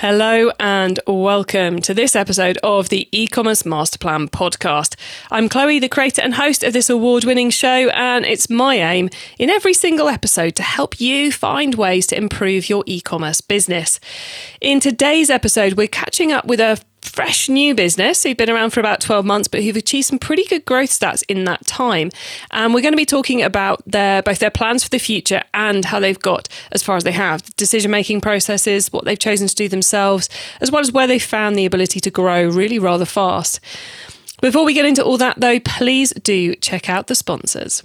Hello and welcome to this episode of the e-commerce master plan podcast. I'm Chloe, the creator and host of this award-winning show, and it's my aim in every single episode to help you find ways to improve your e-commerce business. In today's episode, we're catching up with a fresh new business. Who've been around for about 12 months but who've achieved some pretty good growth stats in that time. And we're going to be talking about their both their plans for the future and how they've got as far as they have decision making processes what they've chosen to do themselves as well as where they found the ability to grow really rather fast. Before we get into all that though please do check out the sponsors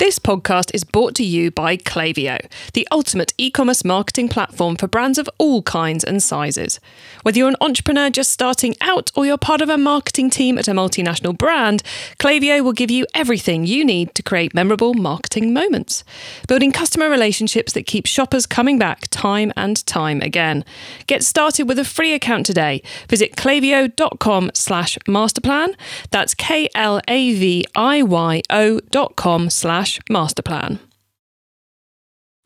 This podcast is brought to you by Klaviyo, the ultimate e commerce marketing platform for brands of all kinds and sizes. Whether you're an entrepreneur just starting out or you're part of a marketing team at a multinational brand, Klaviyo will give you everything you need to create memorable marketing moments, building customer relationships that keep shoppers coming back time and time again. Get started with a free account today. Visit klaviyo.com slash masterplan. That's K L A V I Y O dot com slash master plan.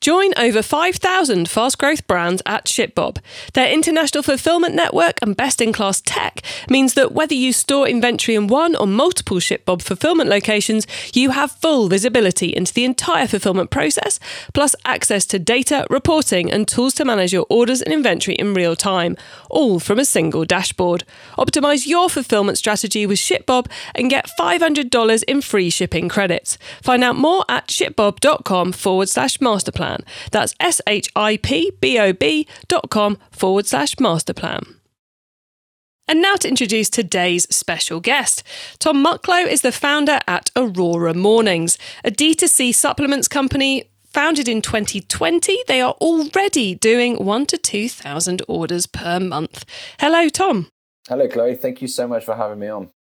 Join over 5,000 fast growth brands at ShipBob. Their international fulfillment network and best in class tech means that whether you store inventory in one or multiple ShipBob fulfillment locations, you have full visibility into the entire fulfillment process, plus access to data, reporting, and tools to manage your orders and inventory in real time, all from a single dashboard. Optimize your fulfillment strategy with ShipBob and get $500 in free shipping credits. Find out more at shipbob.com forward slash masterplan plan. That's S H I P B O B dot com forward slash master plan. And now to introduce today's special guest. Tom Mucklow is the founder at Aurora Mornings, a D2C supplements company founded in 2020. They are already doing one to 2,000 orders per month. Hello, Tom. Hello, Chloe. Thank you so much for having me on.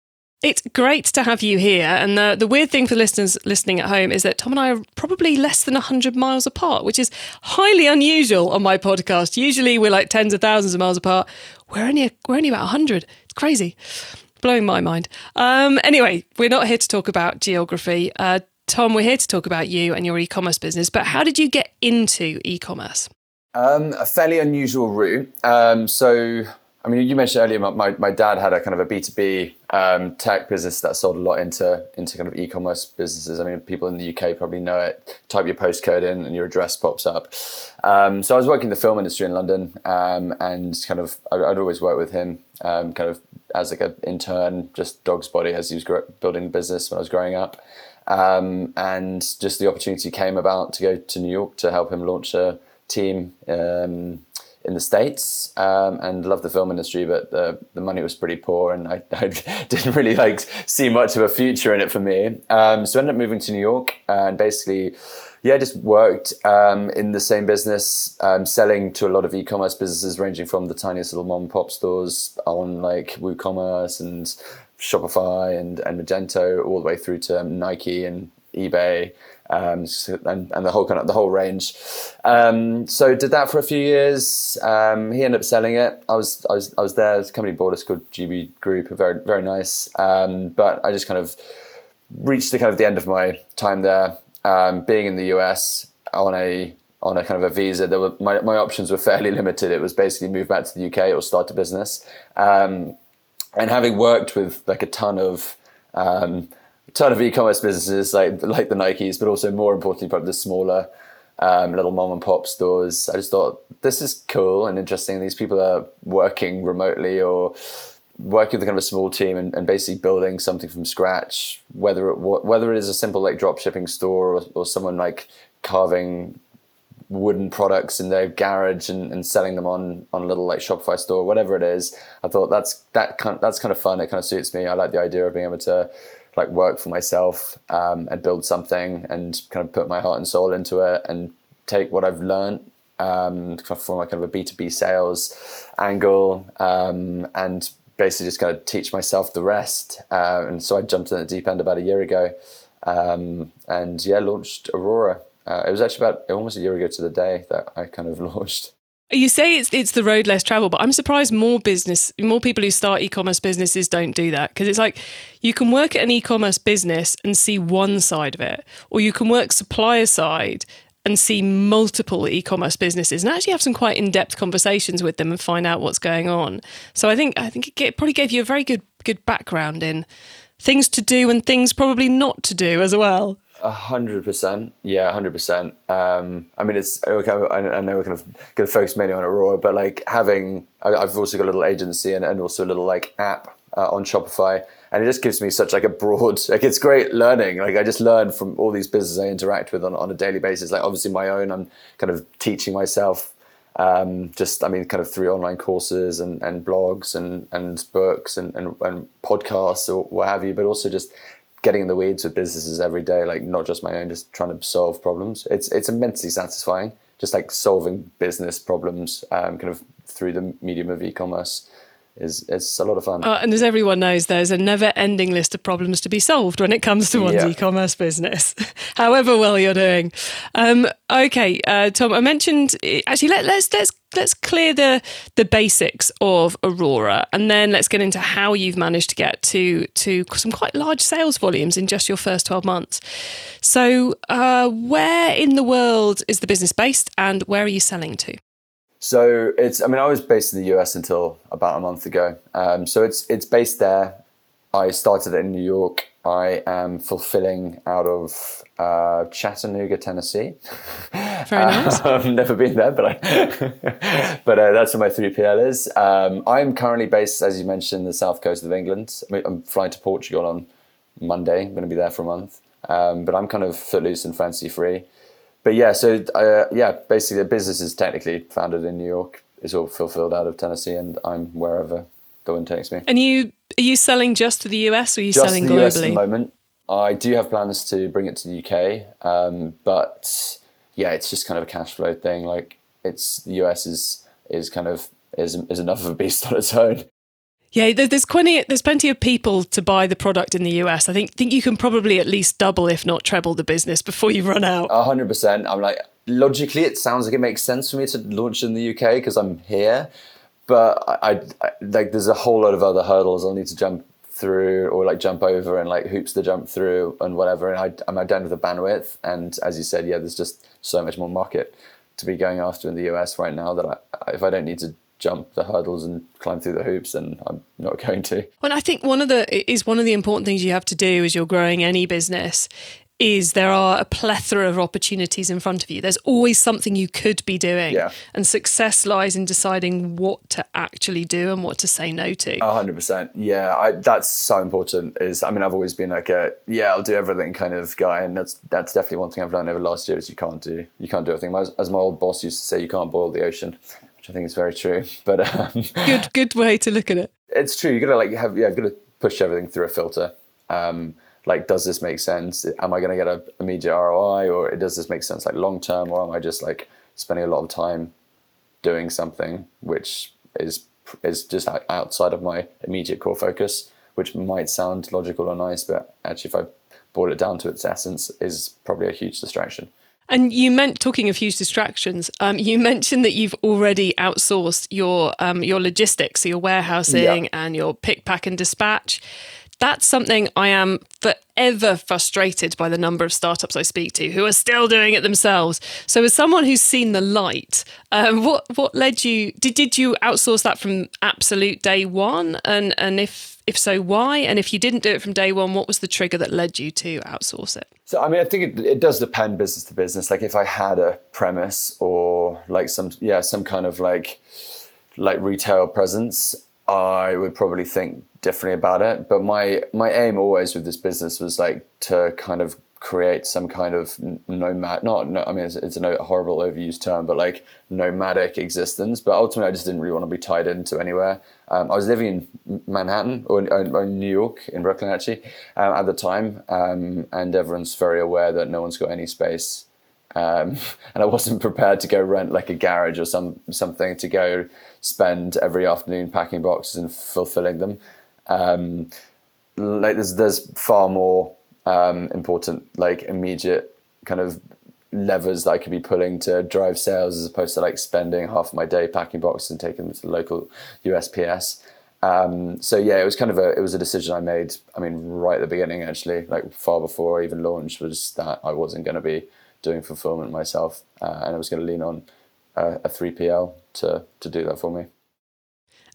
It's great to have you here. And the, the weird thing for listeners listening at home is that Tom and I are probably less than 100 miles apart, which is highly unusual on my podcast. Usually we're like tens of thousands of miles apart. We're only, we're only about 100. It's crazy. Blowing my mind. Um, anyway, we're not here to talk about geography. Uh, Tom, we're here to talk about you and your e commerce business. But how did you get into e commerce? Um, a fairly unusual route. Um, so I mean, you mentioned earlier, my, my dad had a kind of a B2B um, tech business that sold a lot into into kind of e-commerce businesses. I mean, people in the UK probably know it. Type your postcode in and your address pops up. Um, so I was working in the film industry in London um, and kind of, I'd, I'd always worked with him um, kind of as like an intern, just dog's body as he was building the business when I was growing up. Um, and just the opportunity came about to go to New York to help him launch a team um, in the states um, and loved the film industry, but the the money was pretty poor, and I, I didn't really like see much of a future in it for me. Um, so I ended up moving to New York and basically. Yeah, just worked um, in the same business, um, selling to a lot of e-commerce businesses, ranging from the tiniest little mom and pop stores on like WooCommerce and Shopify and, and Magento, all the way through to Nike and eBay um, and, and the whole kind of the whole range. Um, so did that for a few years. Um, he ended up selling it. I was I was I was there. The company bought us called GB Group, very very nice. Um, but I just kind of reached the kind of the end of my time there. Um, being in the US on a on a kind of a visa, there were my, my options were fairly limited. It was basically move back to the UK or start a business. Um, and having worked with like a ton of ton of e-commerce businesses like like the Nikes, but also more importantly, probably the smaller um, little mom and pop stores. I just thought this is cool and interesting. These people are working remotely or working with kind of a small team and, and basically building something from scratch. Whether it whether it is a simple like drop shipping store or, or someone like carving wooden products in their garage and, and selling them on on a little like Shopify store, whatever it is. I thought that's that kind that's kind of fun. It kind of suits me. I like the idea of being able to like work for myself um, and build something and kind of put my heart and soul into it and take what I've learned um, from like kind of a B2B sales angle um, and basically just kind of teach myself the rest. Uh, and so I jumped in the deep end about a year ago um, and yeah, launched Aurora. Uh, it was actually about almost a year ago to the day that I kind of launched. You say it's it's the road less travel, but I'm surprised more business, more people who start e-commerce businesses don't do that because it's like you can work at an e-commerce business and see one side of it, or you can work supplier side and see multiple e-commerce businesses and actually have some quite in-depth conversations with them and find out what's going on. So I think I think it probably gave you a very good good background in things to do and things probably not to do as well. Hundred percent, yeah, hundred percent. Um, I mean, it's okay, I know we're kind of going to focus mainly on Aurora, but like having, I've also got a little agency and, and also a little like app uh, on Shopify, and it just gives me such like a broad, like it's great learning. Like I just learn from all these businesses I interact with on, on a daily basis. Like obviously my own, I'm kind of teaching myself. Um, just, I mean, kind of through online courses and, and blogs and, and books and, and, and podcasts or what have you, but also just getting in the weeds with businesses every day, like not just my own, just trying to solve problems. It's it's immensely satisfying, just like solving business problems, um, kind of through the medium of e-commerce is it's a lot of fun. Uh, and as everyone knows, there's a never-ending list of problems to be solved when it comes to one's yeah. e-commerce business, however well you're doing. Um, okay, uh, Tom, I mentioned actually let, let's let's let's clear the the basics of Aurora, and then let's get into how you've managed to get to to some quite large sales volumes in just your first twelve months. So, uh, where in the world is the business based, and where are you selling to? So it's, I mean, I was based in the US until about a month ago. Um, so it's it's based there. I started in New York. I am fulfilling out of uh, Chattanooga, Tennessee. Very nice. I've never been there, but I, but uh, that's where my 3PL is. Um, I'm currently based, as you mentioned, in the south coast of England. I'm flying to Portugal on Monday. I'm going to be there for a month. Um, but I'm kind of footloose and fancy free but yeah, so uh, yeah, basically the business is technically founded in New York. It's all fulfilled out of Tennessee, and I'm wherever the wind takes me. And you are you selling just to the US, or are you just selling the globally? US at the moment. I do have plans to bring it to the UK, um, but yeah, it's just kind of a cash flow thing. Like it's the US is is kind of is is enough of a beast on its own. Yeah, there's plenty. There's plenty of people to buy the product in the US. I think think you can probably at least double, if not treble, the business before you run out. hundred percent. I'm like, logically, it sounds like it makes sense for me to launch in the UK because I'm here, but I, I, like there's a whole lot of other hurdles I'll need to jump through or like jump over and like hoops to jump through and whatever. And I, I'm down with the bandwidth. And as you said, yeah, there's just so much more market to be going after in the US right now that I, if I don't need to jump the hurdles and climb through the hoops and I'm not going to. Well, I think one of the is one of the important things you have to do as you're growing any business is there are a plethora of opportunities in front of you. There's always something you could be doing. Yeah. And success lies in deciding what to actually do and what to say no to. hundred percent. Yeah. I, that's so important is, I mean, I've always been like a, yeah, I'll do everything kind of guy. And that's, that's definitely one thing I've learned over the last year is you can't do, you can't do everything. As, as my old boss used to say, you can't boil the ocean which I think is very true. But um, good, good way to look at it. It's true. You got to like have yeah, got to push everything through a filter. Um, like, does this make sense? Am I going to get a immediate ROI, or does this make sense like long term, or am I just like spending a lot of time doing something which is is just outside of my immediate core focus, which might sound logical or nice, but actually, if I boil it down to its essence, is probably a huge distraction. And you meant talking of huge distractions. Um, you mentioned that you've already outsourced your um, your logistics, so your warehousing yeah. and your pick, pack, and dispatch. That's something I am forever frustrated by the number of startups I speak to who are still doing it themselves. So, as someone who's seen the light, um, what what led you? Did did you outsource that from absolute day one? And and if if so, why? And if you didn't do it from day one, what was the trigger that led you to outsource it? So, I mean, I think it, it does depend business to business. Like, if I had a premise or like some, yeah, some kind of like, like retail presence, I would probably think differently about it. But my my aim always with this business was like to kind of create some kind of nomad not no, i mean it's, it's, a horrible overused term but like nomadic existence. But ultimately i just didn't really want to be tied into anywhere. Um, i was living in manhattan or, or, new york in brooklyn actually um, at the time. Um, and everyone's very aware that no one's got any space. Um, and i wasn't prepared to go rent like a garage or some something to go spend every afternoon packing boxes and fulfilling them um, like there's there's far more um, important, like immediate kind of levers that I could be pulling to drive sales as opposed to like spending half of my day packing boxes and taking them to the local USPS. Um, so yeah, it was kind of a it was a decision I made. I mean, right at the beginning, actually, like far before I even launched, was that I wasn't going to be doing fulfillment myself, uh, and I was going to lean on a three PL to to do that for me.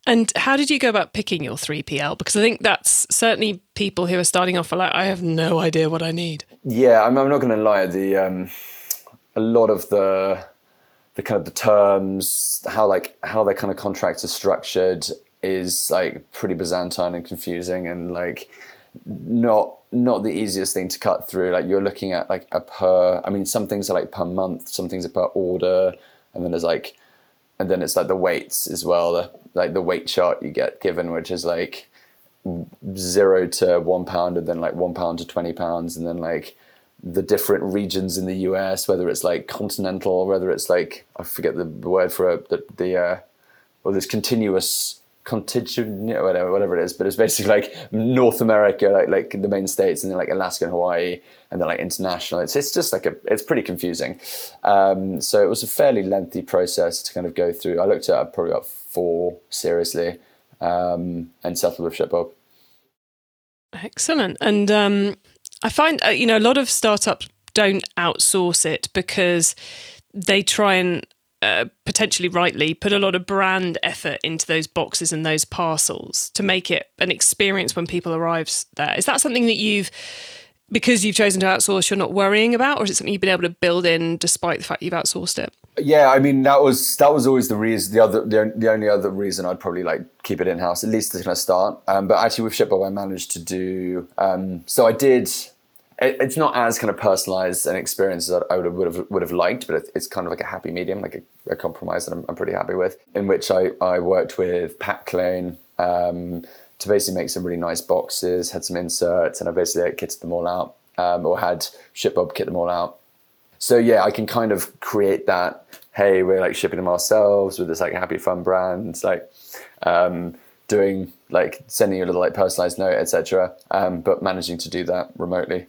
And how did you go about picking your 3PL? Because I think that's certainly people who are starting off are like, I have no idea what I need. Yeah, I'm, I'm not going to lie. The um, a lot of the the kind of the terms, how like how their kind of contracts are structured, is like pretty byzantine and confusing, and like not not the easiest thing to cut through. Like you're looking at like a per. I mean, some things are like per month, some things are per order, and then there's like, and then it's like the weights as well. The like the weight chart you get given, which is like zero to one pound, and then like one pound to twenty pounds, and then like the different regions in the US, whether it's like continental, whether it's like I forget the word for it, the the uh, well, there's continuous contingent, whatever, whatever it is, but it's basically like North America, like like the main states, and then like Alaska and Hawaii, and then like international. It's it's just like a it's pretty confusing. Um, so it was a fairly lengthy process to kind of go through. I looked at probably about four seriously, um, and settled with ShipBob. Excellent, and um, I find uh, you know a lot of startups don't outsource it because they try and uh, potentially rightly put a lot of brand effort into those boxes and those parcels to make it an experience when people arrive there. Is that something that you've because you've chosen to outsource, you're not worrying about, or is it something you've been able to build in despite the fact you've outsourced it? Yeah, I mean that was that was always the reason. The other, the, the only other reason I'd probably like keep it in house, at least to kind of start. Um, but actually, with ShipBob, I managed to do. Um, so I did it's not as kind of personalized an experience as I would have, would have, would have liked, but it's kind of like a happy medium, like a, a compromise that I'm, I'm, pretty happy with, in which I, I worked with Packlane um, to basically make some really nice boxes, had some inserts, and I basically kitted them all out, um, or had ShipBob kit them all out. So yeah, I can kind of create that. Hey, we're like shipping them ourselves with this like happy fun brand. Like um, doing like sending you a little like personalized note, etc. Um, but managing to do that remotely.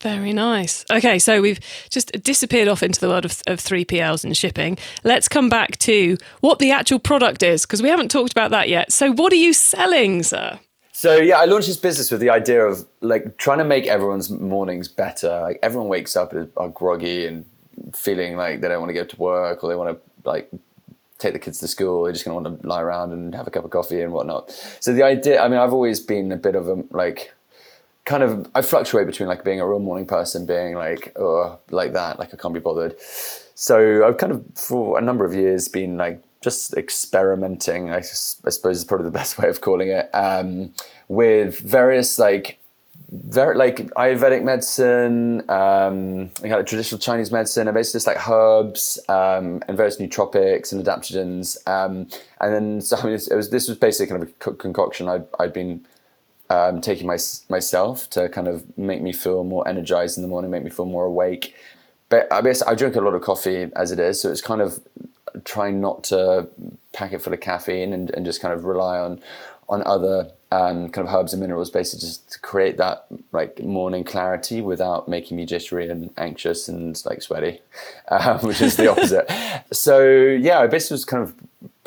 Very nice. Okay, so we've just disappeared off into the world of, of 3PLs and shipping. Let's come back to what the actual product is, because we haven't talked about that yet. So, what are you selling, sir? So yeah, I launched this business with the idea of like trying to make everyone's mornings better. Like everyone wakes up are groggy and feeling like they don't want to go to work or they want to like take the kids to school. They're just going to want to lie around and have a cup of coffee and whatnot. So the idea, I mean, I've always been a bit of a like kind of I fluctuate between like being a real morning person, being like oh like that, like I can't be bothered. So I've kind of for a number of years been like just experimenting. I, I suppose is probably the best way of calling it um, with various like very like Ayurvedic medicine, um, like traditional Chinese medicine, and basically just like herbs um, and various nootropics and adaptogens. Um, and then so I mean, it was this was basically kind of a concoction I'd, I'd been um, taking my, myself to kind of make me feel more energized in the morning, make me feel more awake. But I guess I drink a lot of coffee as it is, so it's kind of trying not to pack it full of caffeine and, and just kind of rely on on other um, kind of herbs and minerals, basically just to create that like morning clarity without making me jittery and anxious and like sweaty, um, which is the opposite. so yeah, I basically was kind of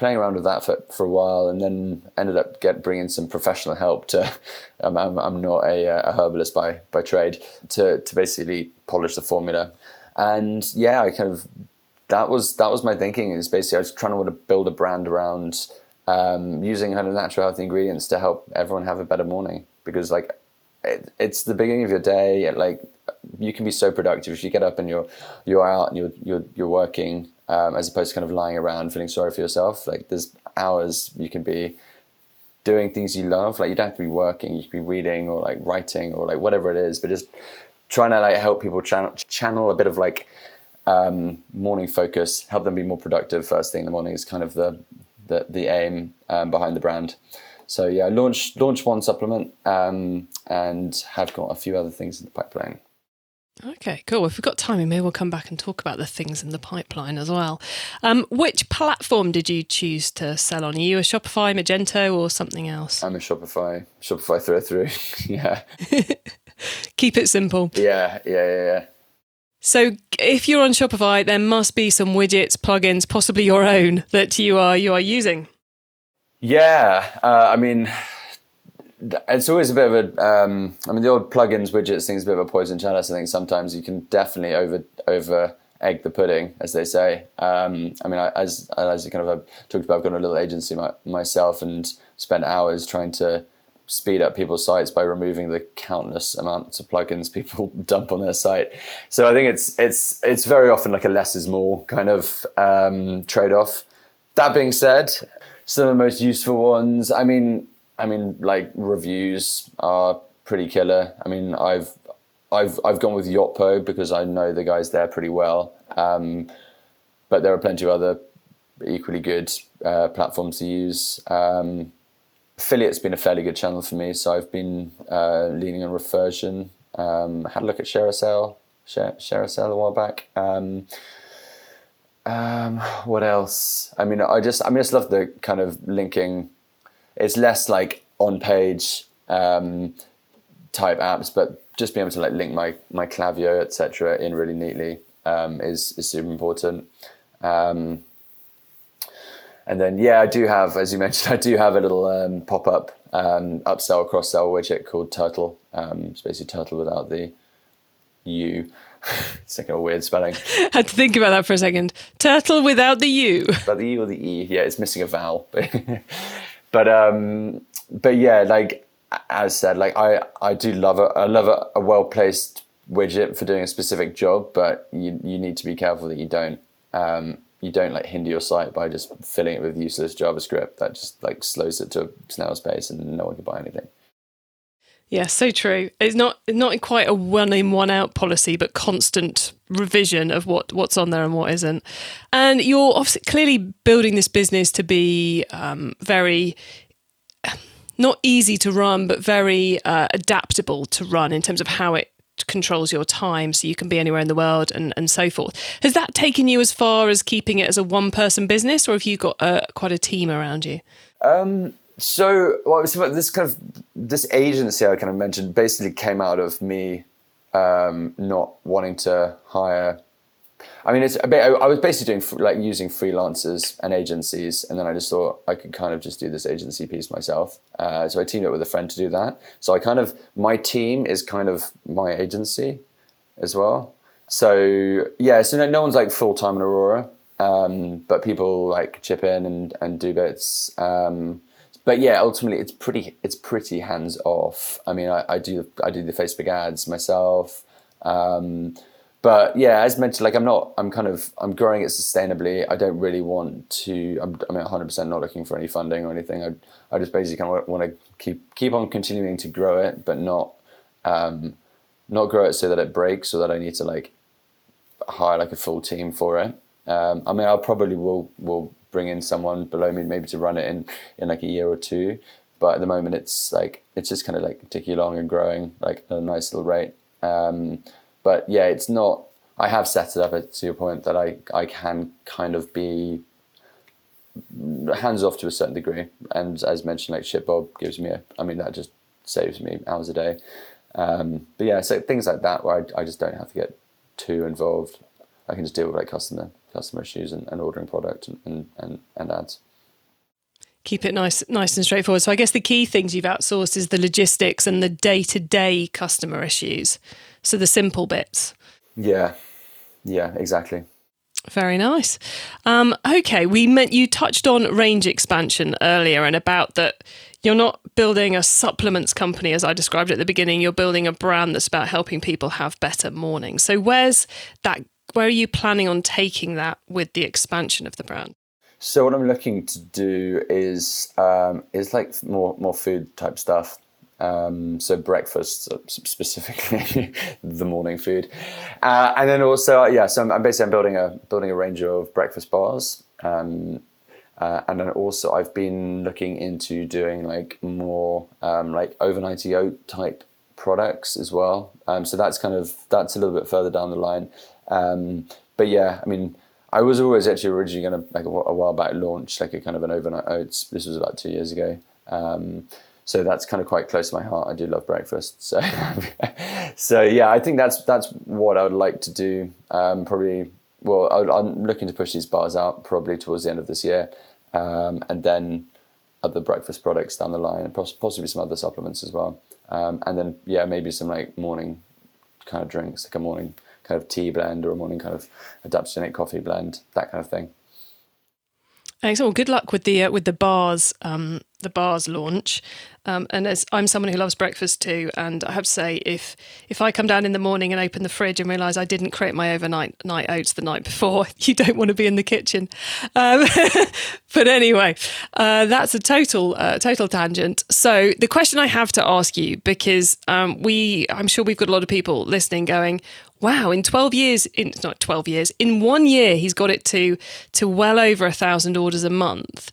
playing around with that for, for a while, and then ended up get bringing some professional help to. Um, I'm, I'm not a, a, herbalist by by trade to to basically polish the formula, and yeah, I kind of that was that was my thinking. Is basically I was trying to want to build a brand around um, using kind of natural healthy ingredients to help everyone have a better morning because like it, it's the beginning of your day. Like you can be so productive if you get up and you're you're out and you're you're you're working um, as opposed to kind of lying around feeling sorry for yourself. Like there's hours you can be doing things you love. Like you don't have to be working. You can be reading or like writing or like whatever it is. But just trying to like help people channel channel a bit of like um, morning focus, help them be more productive first thing in the morning is kind of the the, the aim um, behind the brand. So yeah, launch launch one supplement um, and have got a few other things in the pipeline. Okay, cool. If we've got time, maybe we'll come back and talk about the things in the pipeline as well. Um, which platform did you choose to sell on? Are you a Shopify, Magento, or something else? I'm a Shopify, Shopify through through. yeah. Keep it simple. Yeah, yeah, yeah, yeah. So if you're on Shopify, there must be some widgets, plugins, possibly your own that you are you are using. Yeah, uh, I mean, it's always a bit of a. Um, I mean, the old plugins, widgets thing's a bit of a poison chalice. I think sometimes you can definitely over over egg the pudding, as they say. Um, I mean, I, as as kind of talked about, I've got a little agency my, myself and spent hours trying to speed up people's sites by removing the countless amounts of plugins people dump on their site. So I think it's it's it's very often like a less is more kind of um, trade off. That being said, some of the most useful ones. I mean, I mean, like reviews are pretty killer. I mean, I've I've I've gone with Yotpo because I know the guys there pretty well. Um, but there are plenty of other equally good uh, platforms to use. Um, affiliate's been a fairly good channel for me, so I've been uh, leaning on Refersion. Um, had a look at ShareASale, Share, a while back. Um, um, what else? I mean, I just I mean, I just love the kind of linking. It's less like on page um, type apps, but just being able to like link my my Klaviyo etc. in really neatly um, is is super important. Um, and then yeah, I do have, as you mentioned, I do have a little um, pop up um, upsell cross sell widget called Turtle. Um, it's basically Turtle without the U. it's like a weird spelling. I Had to think about that for a second. Turtle without the U. But the U or the E, yeah, it's missing a vowel. But um, but yeah, like as said, like I I do love a I love a, a well placed widget for doing a specific job, but you you need to be careful that you don't um, you don't like hinder your site by just filling it with useless JavaScript that just like slows it to a snail's pace and no one can buy anything. Yeah, so true. It's not not quite a one in one out policy, but constant revision of what what's on there and what isn't. And you're clearly building this business to be um, very not easy to run, but very uh, adaptable to run in terms of how it controls your time so you can be anywhere in the world and, and so forth. Has that taken you as far as keeping it as a one person business or have you got uh, quite a team around you? Um, so, well, this kind of this agency I kind of mentioned basically came out of me um, not wanting to hire I mean, it's I was basically doing like using freelancers and agencies, and then I just thought I could kind of just do this agency piece myself. Uh, so I teamed up with a friend to do that. So I kind of my team is kind of my agency as well. So yeah, so no, no one's like full time in Aurora, um, but people like chip in and and do bits. Um, but yeah, ultimately it's pretty it's pretty hands off. I mean, I, I do I do the Facebook ads myself. Um, but yeah, as mentioned, like I'm not, I'm kind of, I'm growing it sustainably. I don't really want to. I'm, I'm 100 percent not looking for any funding or anything. I, I just basically kind of want to keep keep on continuing to grow it, but not, um, not grow it so that it breaks, so that I need to like hire like a full team for it. Um, I mean, I'll probably will will bring in someone below me maybe to run it in in like a year or two. But at the moment, it's like it's just kind of like ticking along and growing like at a nice little rate. Um, but yeah, it's not. I have set it up to a point that I I can kind of be hands off to a certain degree. And as mentioned, like ShipBob gives me a. I mean, that just saves me hours a day. Um, but yeah, so things like that where I, I just don't have to get too involved. I can just deal with like customer customer issues and, and ordering product and, and, and ads keep it nice nice and straightforward so i guess the key things you've outsourced is the logistics and the day-to-day customer issues so the simple bits. Yeah, yeah, exactly. Very nice. Um, okay, we meant you touched on range expansion earlier and about that you're not building a supplements company as I described at the beginning. You're building a brand that's about helping people have better mornings. So where's that? Where are you planning on taking that with the expansion of the brand? So what I'm looking to do is um, is like more more food type stuff. Um, so breakfast specifically, the morning food, uh, and then also yeah. So I'm, I'm, basically I'm building a building a range of breakfast bars, um, uh, and then also I've been looking into doing like more um, like overnight oat type products as well. Um, so that's kind of that's a little bit further down the line. Um, but yeah, I mean. I was always actually originally going to like a, while back launch like a kind of an overnight oats. This was about two years ago. Um, so that's kind of quite close to my heart. I do love breakfast, so so yeah, I think that's that's what I would like to do. Um, probably, well, I, am looking to push these bars out probably towards the end of this year, um, and then other breakfast products down the line, and possibly some other supplements as well. Um, and then yeah, maybe some like morning kind of drinks, like a morning kind of tea blend or a morning kind of dutch adaptogenic coffee blend, that kind of thing. Excellent. Well, good luck with the uh, with the bars um, the bars launch. Um, and as I'm someone who loves breakfast too, and I have to say, if if I come down in the morning and open the fridge and realise I didn't create my overnight night oats the night before, you don't want to be in the kitchen. Um, but anyway, uh, that's a total uh, total tangent. So the question I have to ask you, because um, we, I'm sure we've got a lot of people listening, going, wow, in 12 years, in not 12 years, in one year, he's got it to to well over a thousand orders a month.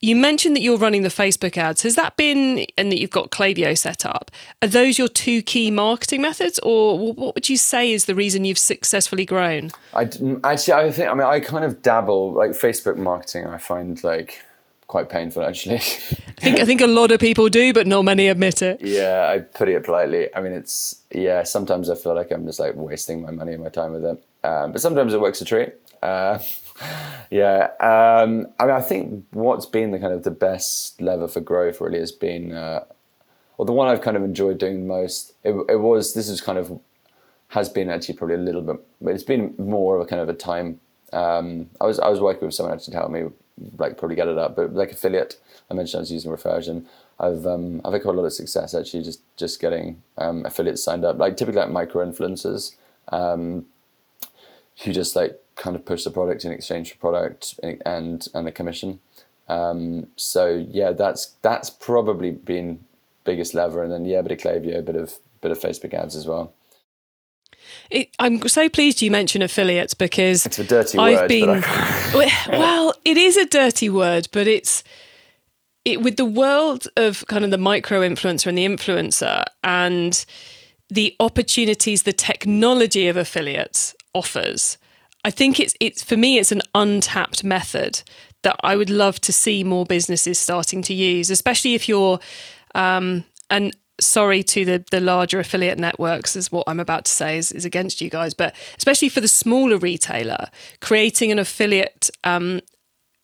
You mentioned that you're running the Facebook ads. Has that been, and that you've got Klaviyo set up? Are those your two key marketing methods, or what would you say is the reason you've successfully grown? I mm, actually, I think, I mean, I kind of dabble like Facebook marketing. I find like quite painful actually. I think I think a lot of people do, but not many admit it. Yeah, I put it politely. I mean, it's yeah. Sometimes I feel like I'm just like wasting my money and my time with it, um, but sometimes it works a treat. Uh, yeah, um, I mean, I think what's been the kind of the best lever for growth really has been, uh, the one I've kind of enjoyed doing most. It, it was this is kind of has been actually probably a little bit, but it's been more of a kind of a time. Um, I was I was working with someone actually to help me like probably get it up, but like affiliate. I mentioned I was using Refersion. I've um, I've had quite a lot of success actually just just getting um, affiliates signed up, like typically like micro influencers um, who just like kind of push the product in exchange for product and and a commission. Um, so yeah, that's that's probably been biggest lever, and then yeah, a bit of Klaviyo, a bit of bit of Facebook ads as well. It, I'm so pleased you mentioned affiliates because it's a dirty I've word. Been, well, it is a dirty word, but it's it with the world of kind of the micro influencer and the influencer and the opportunities the technology of affiliates offers. I think it's it's for me it's an untapped method that I would love to see more businesses starting to use, especially if you're um, and sorry to the the larger affiliate networks is what I'm about to say is, is against you guys, but especially for the smaller retailer, creating an affiliate um,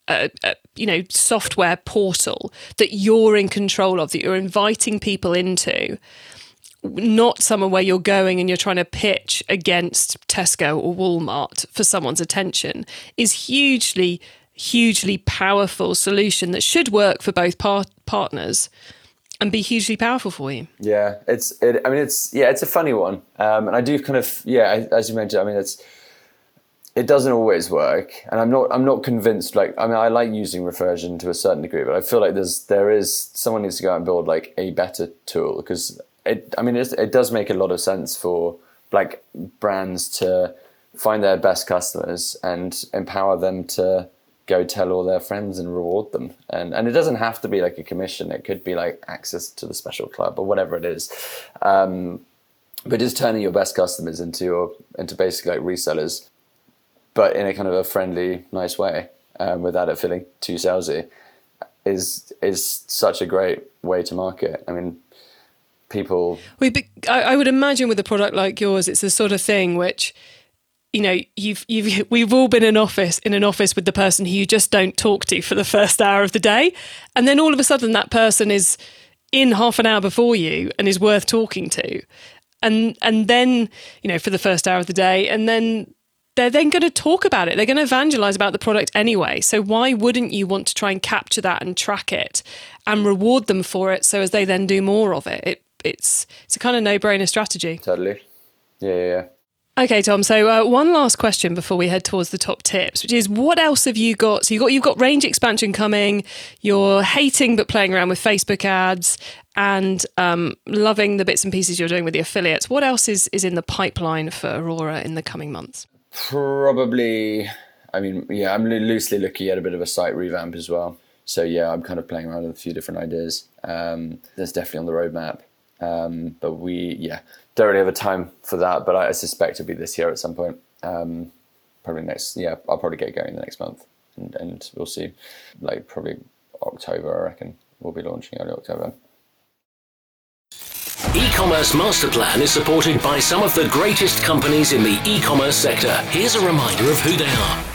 a, a, you know software portal that you're in control of that you're inviting people into not somewhere where you're going and you're trying to pitch against Tesco or Walmart for someone's attention is hugely hugely powerful solution that should work for both par- partners and be hugely powerful for you. Yeah, it's. It, I mean, it's yeah, it's a funny one, um, and I do kind of yeah, as you mentioned. I mean, it's it doesn't always work, and I'm not I'm not convinced. Like, I mean, I like using Refersion to a certain degree, but I feel like there's there is someone needs to go out and build like a better tool because it. I mean, it does make a lot of sense for like brands to find their best customers and empower them to go tell all their friends and reward them. And and it doesn't have to be like a commission. It could be like access to the special club or whatever it is. Um, but just turning your best customers into your into basically like resellers, but in a kind of a friendly, nice way, um, without it feeling too salesy, is is such a great way to market. I mean, people. We, I, I would imagine with a product like yours, it's the sort of thing which you know you've you've we've all been in office in an office with the person who you just don't talk to for the first hour of the day. And then all of a sudden that person is in half an hour before you and is worth talking to. And and then you know for the first hour of the day and then they're then going to talk about it. They're going to evangelize about the product anyway. So why wouldn't you want to try and capture that and track it and reward them for it so as they then do more of it, it it's it's a kind of no-brainer strategy. Totally. Yeah yeah, yeah. Okay, Tom. So uh, one last question before we head towards the top tips, which is what else have you got? So you got you've got range expansion coming. You're hating but playing around with Facebook ads and um, loving the bits and pieces you're doing with the affiliates. What else is is in the pipeline for Aurora in the coming months? Probably. I mean, yeah, I'm loosely looking at a bit of a site revamp as well. So yeah, I'm kind of playing around with a few different ideas. Um, there's definitely on the roadmap. Um, but we, yeah, don't really have a time for that, but I, suspect it'll be this year at some point. Um, probably next, yeah, I'll probably get going the next month, and, and we'll see. Like probably October, I reckon we'll be launching early October. e-commerce master plan is supported by some of the greatest companies in the e-commerce sector. Here's a reminder of who they are.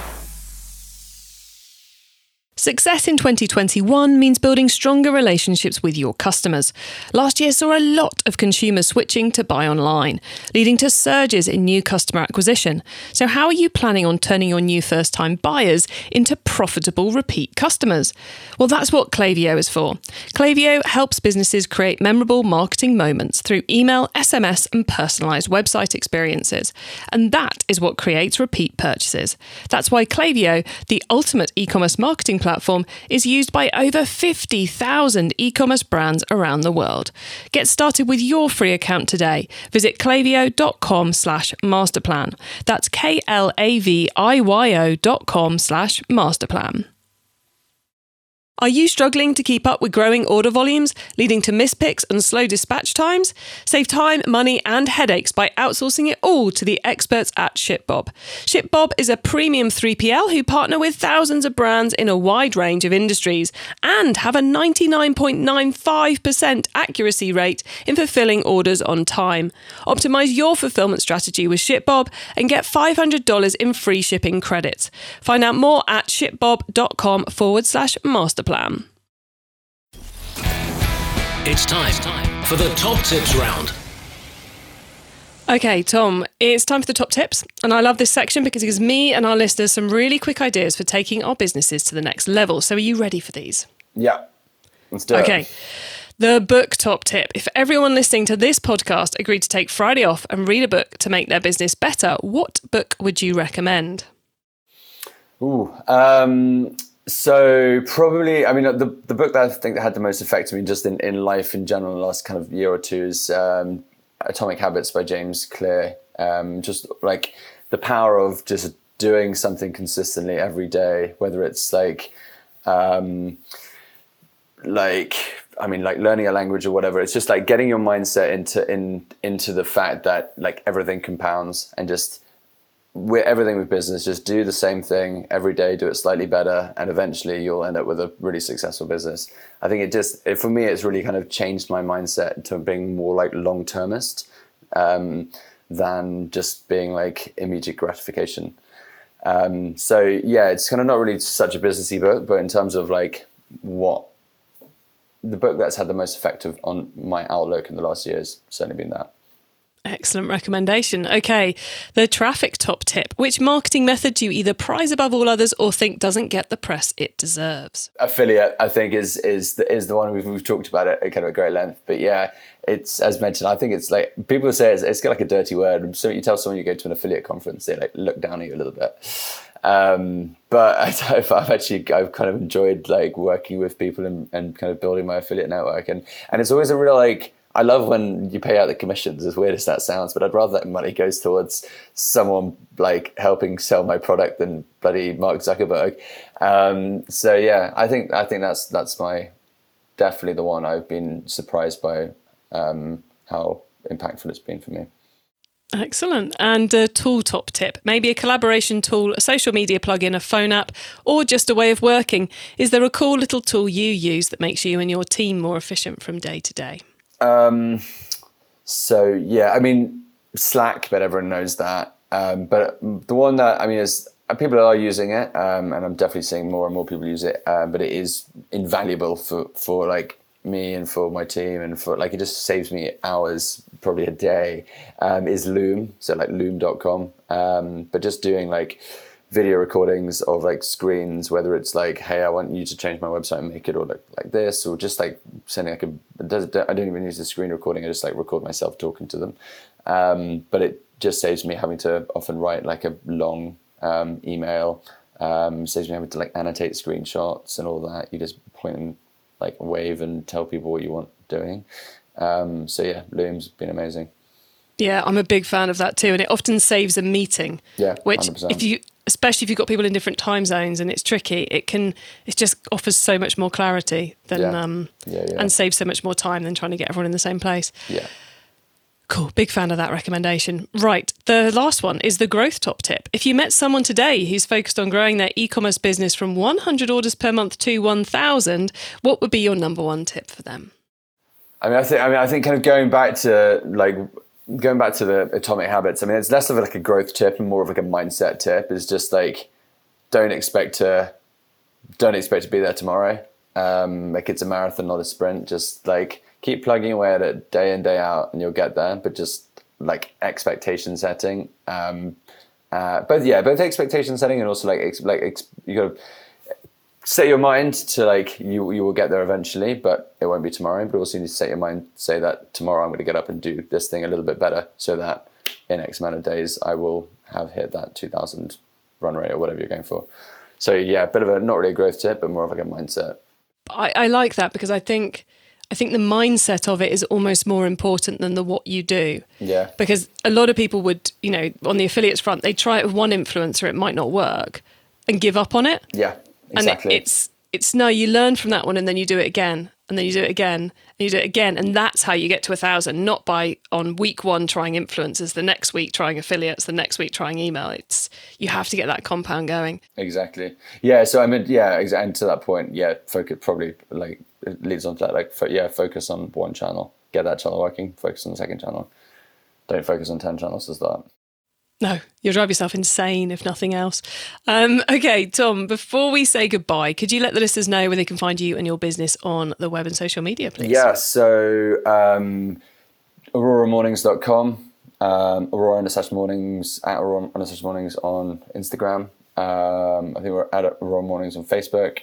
Success in 2021 means building stronger relationships with your customers. Last year saw a lot of consumers switching to buy online, leading to surges in new customer acquisition. So, how are you planning on turning your new first time buyers into profitable repeat customers? Well, that's what Klaviyo is for. Klaviyo helps businesses create memorable marketing moments through email, SMS, and personalized website experiences. And that is what creates repeat purchases. That's why Klaviyo, the ultimate e commerce marketing platform is used by over 50,000 e commerce brands around the world. Get started with your free account today. Visit klaviyo.com slash masterplan. That's K L A V I Y O dot com slash masterplan. Are you struggling to keep up with growing order volumes, leading to mispicks and slow dispatch times? Save time, money, and headaches by outsourcing it all to the experts at ShipBob. ShipBob is a premium 3PL who partner with thousands of brands in a wide range of industries and have a 99.95% accuracy rate in fulfilling orders on time. Optimize your fulfillment strategy with ShipBob and get $500 in free shipping credits. Find out more at shipbob.com forward slash master plan. It's time for the top tips round. Okay, Tom, it's time for the top tips. And I love this section because it gives me and our listeners some really quick ideas for taking our businesses to the next level. So, are you ready for these? Yeah, let's do Okay. it. The book top tip. If everyone listening to this podcast agreed to take Friday off and read a book to make their business better, what book would you recommend? Ooh, um, so probably, I mean, the the book that I think that had the most effect on me just in, in life in general in the last kind of year or two is um, Atomic Habits by James Clear. Um, just like the power of just doing something consistently every day, whether it's like, um, like I mean, like learning a language or whatever. It's just like getting your mindset into in into the fact that like everything compounds and just everything with business, just do the same thing every day, do it slightly better, and eventually you'll end up with a really successful business. I think it just, it, for me, it's really kind of changed my mindset to being more like long termist um, than just being like immediate gratification. Um, so yeah, it's kind of not really such a businessy book, but in terms of like what the book that's had the most effect of, on my outlook in the last year has certainly been that. Excellent recommendation. Okay, the traffic top tip. Which marketing method do you either prize above all others or think doesn't get the press it deserves? affiliate i think is is the, is the one we've, we've talked about at kind of a great length but yeah it's as mentioned i think it's like people say it's, it's got like a dirty word so you tell someone you go to an affiliate conference they like look down at you a little bit um, but I, have I've actually I've kind of enjoyed like working with people and, and kind of building my affiliate network and and it's always a real like I love when you pay out the commissions, as weird as that sounds, but I'd rather that money goes towards someone like helping sell my product than bloody Mark Zuckerberg. Um, so yeah, I think I think that's that's my definitely the one I've been surprised by um, how impactful it's been for me. Excellent. And a tool top tip maybe a collaboration tool, a social media plugin, a phone app, or just a way of working. Is there a cool little tool you use that makes you and your team more efficient from day to day? Um, so yeah, I mean Slack, but everyone knows that. Um, but the one that I mean is people are using it, um, and I'm definitely seeing more and more people use it. Um, but it is invaluable for for like me and for my team, and for like it just saves me hours, probably a day. Um, is Loom, so like Loom.com. Um, but just doing like video recordings of like screens, whether it's like, hey, I want you to change my website and make it all look like this, or just like sending like a, I don't even use the screen recording. I just like record myself talking to them. Um, but it just saves me having to often write like a long um, email. Um, saves me having to like annotate screenshots and all that. You just point and like wave and tell people what you want doing. Um, so yeah, Loom's been amazing. Yeah, I'm a big fan of that too, and it often saves a meeting. Yeah, which 100%. if you, especially if you've got people in different time zones and it's tricky, it can it just offers so much more clarity than Yeah. um Yeah, yeah. and saves so much more time than trying to get everyone in the same place. Yeah. Cool, big fan of that recommendation. Right, the last one is the growth top tip. If you met someone today who's focused on growing their e-commerce business from 100 orders per month to 1,000, what would be your number one tip for them? I mean, I think I mean I think kind of going back to like going back to the atomic habits. I mean, it's less of like a growth tip and more of like a mindset tip. Is just like don't expect to don't expect to be there tomorrow. Um, like it's a marathon, not a sprint. Just like keep plugging away at it day in day out, and you'll get there. But just like expectation setting. Um, uh, both yeah, both expectation setting and also like ex- like ex- you got to set your mind to like you you will get there eventually, but it won't be tomorrow. But also you need to set your mind say that tomorrow I'm going to get up and do this thing a little bit better, so that in X amount of days I will have hit that 2,000 run rate or whatever you're going for. So yeah, a bit of a not really a growth tip, but more of like a mindset. I, I like that because I think I think the mindset of it is almost more important than the what you do. Yeah. Because a lot of people would, you know, on the affiliates front, they try it with one influencer, it might not work, and give up on it. Yeah. Exactly. And it, it's it's no, you learn from that one and then you do it again and then you do it again and you do it again and that's how you get to a thousand not by on week one trying influencers the next week trying affiliates the next week trying email. It's you have to get that compound going. Exactly. Yeah so i mean yeah and to that point yeah focus probably like it leads on to that like fo- yeah focus on one channel get that channel working focus on the second channel. Don't focus on 10 channels to start no, you'll drive yourself insane if nothing else. Um, okay, Tom, before we say goodbye, could you let the listeners know where they can find you and your business on the web and social media, please? Yeah, so um, auroramornings.com, um, Aurora Unassashed Mornings, at Aurora Mornings on Instagram. Um, I think we're at Aurora Mornings on Facebook.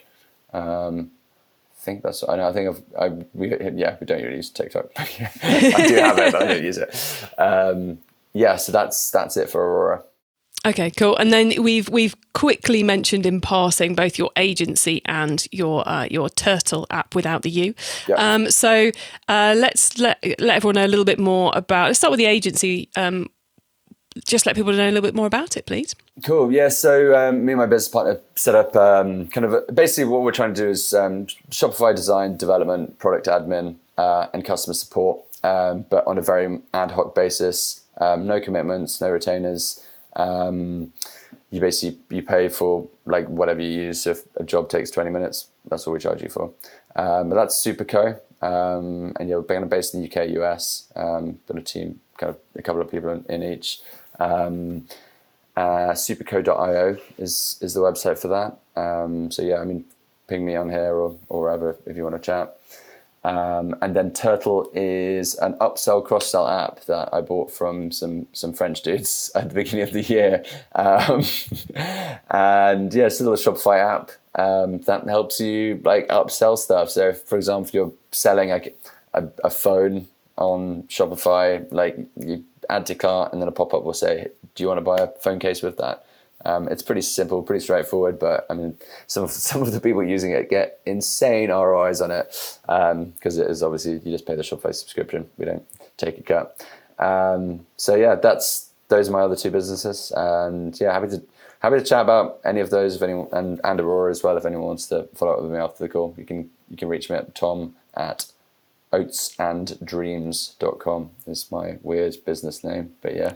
Um, I think that's, I know, I think I've, I, we, yeah, we don't really use TikTok. I do have it, I don't use it. Um, yeah, so that's that's it for Aurora. Okay, cool. And then we've we've quickly mentioned in passing both your agency and your uh, your Turtle app without the U. Yep. Um, so uh, let's let let everyone know a little bit more about. Let's start with the agency. Um, just let people know a little bit more about it, please. Cool. Yeah. So um, me and my business partner set up um, kind of a, basically what we're trying to do is um, Shopify design, development, product admin, uh, and customer support, um, but on a very ad hoc basis. Um, no commitments, no retainers. Um, you basically you pay for like whatever you use. If a job takes twenty minutes, that's all we charge you for. Um, but that's Superco, um, and you're kind of based in the UK, US. Um, got a team, kind of a couple of people in, in each. Um, uh, superco.io is is the website for that. Um, so yeah, I mean, ping me on here or, or wherever if you want to chat. Um, and then Turtle is an upsell cross sell app that I bought from some some French dudes at the beginning of the year. Um, and yeah, it's a little Shopify app um, that helps you like upsell stuff. So, if, for example, you're selling like a, a phone on Shopify, like you add to cart, and then a pop up will say, "Do you want to buy a phone case with that?" Um, it's pretty simple, pretty straightforward, but I mean, some of some of the people using it get insane ROIs on it because um, it is obviously you just pay the Shopify subscription. We don't take a cut. Um, so yeah, that's those are my other two businesses, and yeah, happy to happy to chat about any of those if anyone and, and Aurora as well. If anyone wants to follow up with me after the call, you can you can reach me at Tom at oatsanddreams.com is my weird business name, but yeah.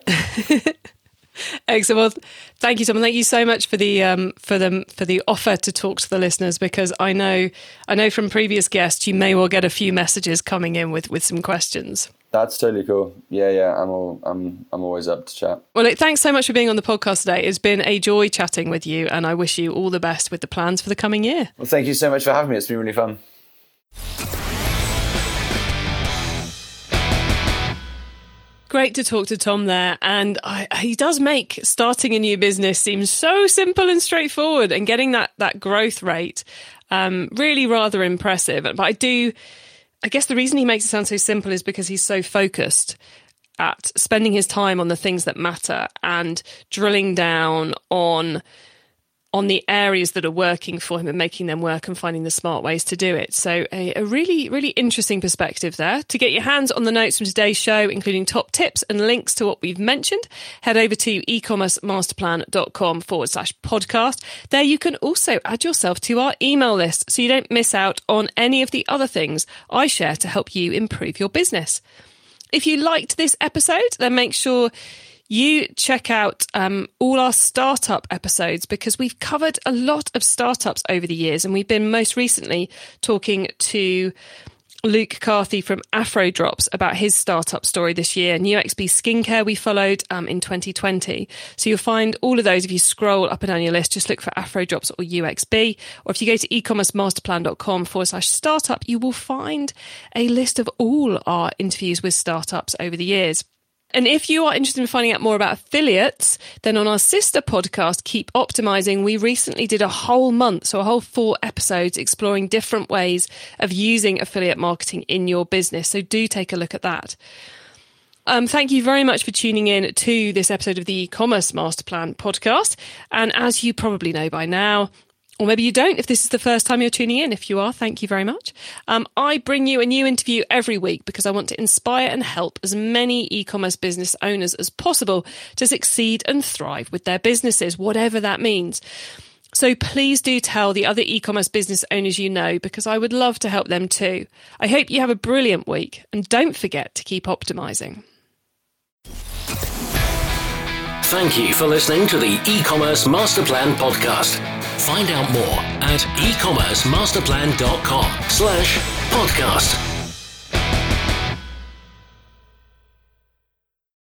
Excellent. Well, thank you, Tom. And thank you so much for the um, for the for the offer to talk to the listeners because I know I know from previous guests you may well get a few messages coming in with with some questions. That's totally cool. Yeah, yeah. I'm all I'm I'm always up to chat. Well, look, thanks so much for being on the podcast today. It's been a joy chatting with you, and I wish you all the best with the plans for the coming year. Well, thank you so much for having me. It's been really fun. Great to talk to Tom there. And I, he does make starting a new business seem so simple and straightforward and getting that, that growth rate um, really rather impressive. But I do, I guess the reason he makes it sound so simple is because he's so focused at spending his time on the things that matter and drilling down on on the areas that are working for him and making them work and finding the smart ways to do it. So, a, a, really, really interesting perspective there. To get your hands on the notes from today's show, including top tips and links to what we've mentioned, head over to ecommercemasterplan.com forward slash podcast. There you can also add yourself to our email list so you don't miss out on any of the other things I share to help you improve your business. If you liked this episode, then make sure you check out um, all our startup episodes because we've covered a lot of startups over the years, and we've been most recently talking to Luke Carthy from Afro Drops about his startup story this year. New XP Skincare we followed um, in 2020. So you'll find all of those if you scroll up and down your list. Just look for Afro Drops or UXB. Or if you go to ecommercemasterplan.com forward slash startup, you will find a list of all our interviews with startups over the years. And if you are interested in finding out more about affiliates, then on our sister podcast, Keep Optimizing, we recently did a whole month, so a whole four episodes exploring different ways of using affiliate marketing in your business. So do take a look at that. Um, thank you very much for tuning in to this episode of the e-commerce master plan podcast. And as you probably know by now, or maybe you don't if this is the first time you're tuning in. If you are, thank you very much. Um, I bring you a new interview every week because I want to inspire and help as many e commerce business owners as possible to succeed and thrive with their businesses, whatever that means. So please do tell the other e commerce business owners you know because I would love to help them too. I hope you have a brilliant week and don't forget to keep optimizing. Thank you for listening to the e-commerce master plan podcast. Find out more at ecommercemasterplan.com slash podcast.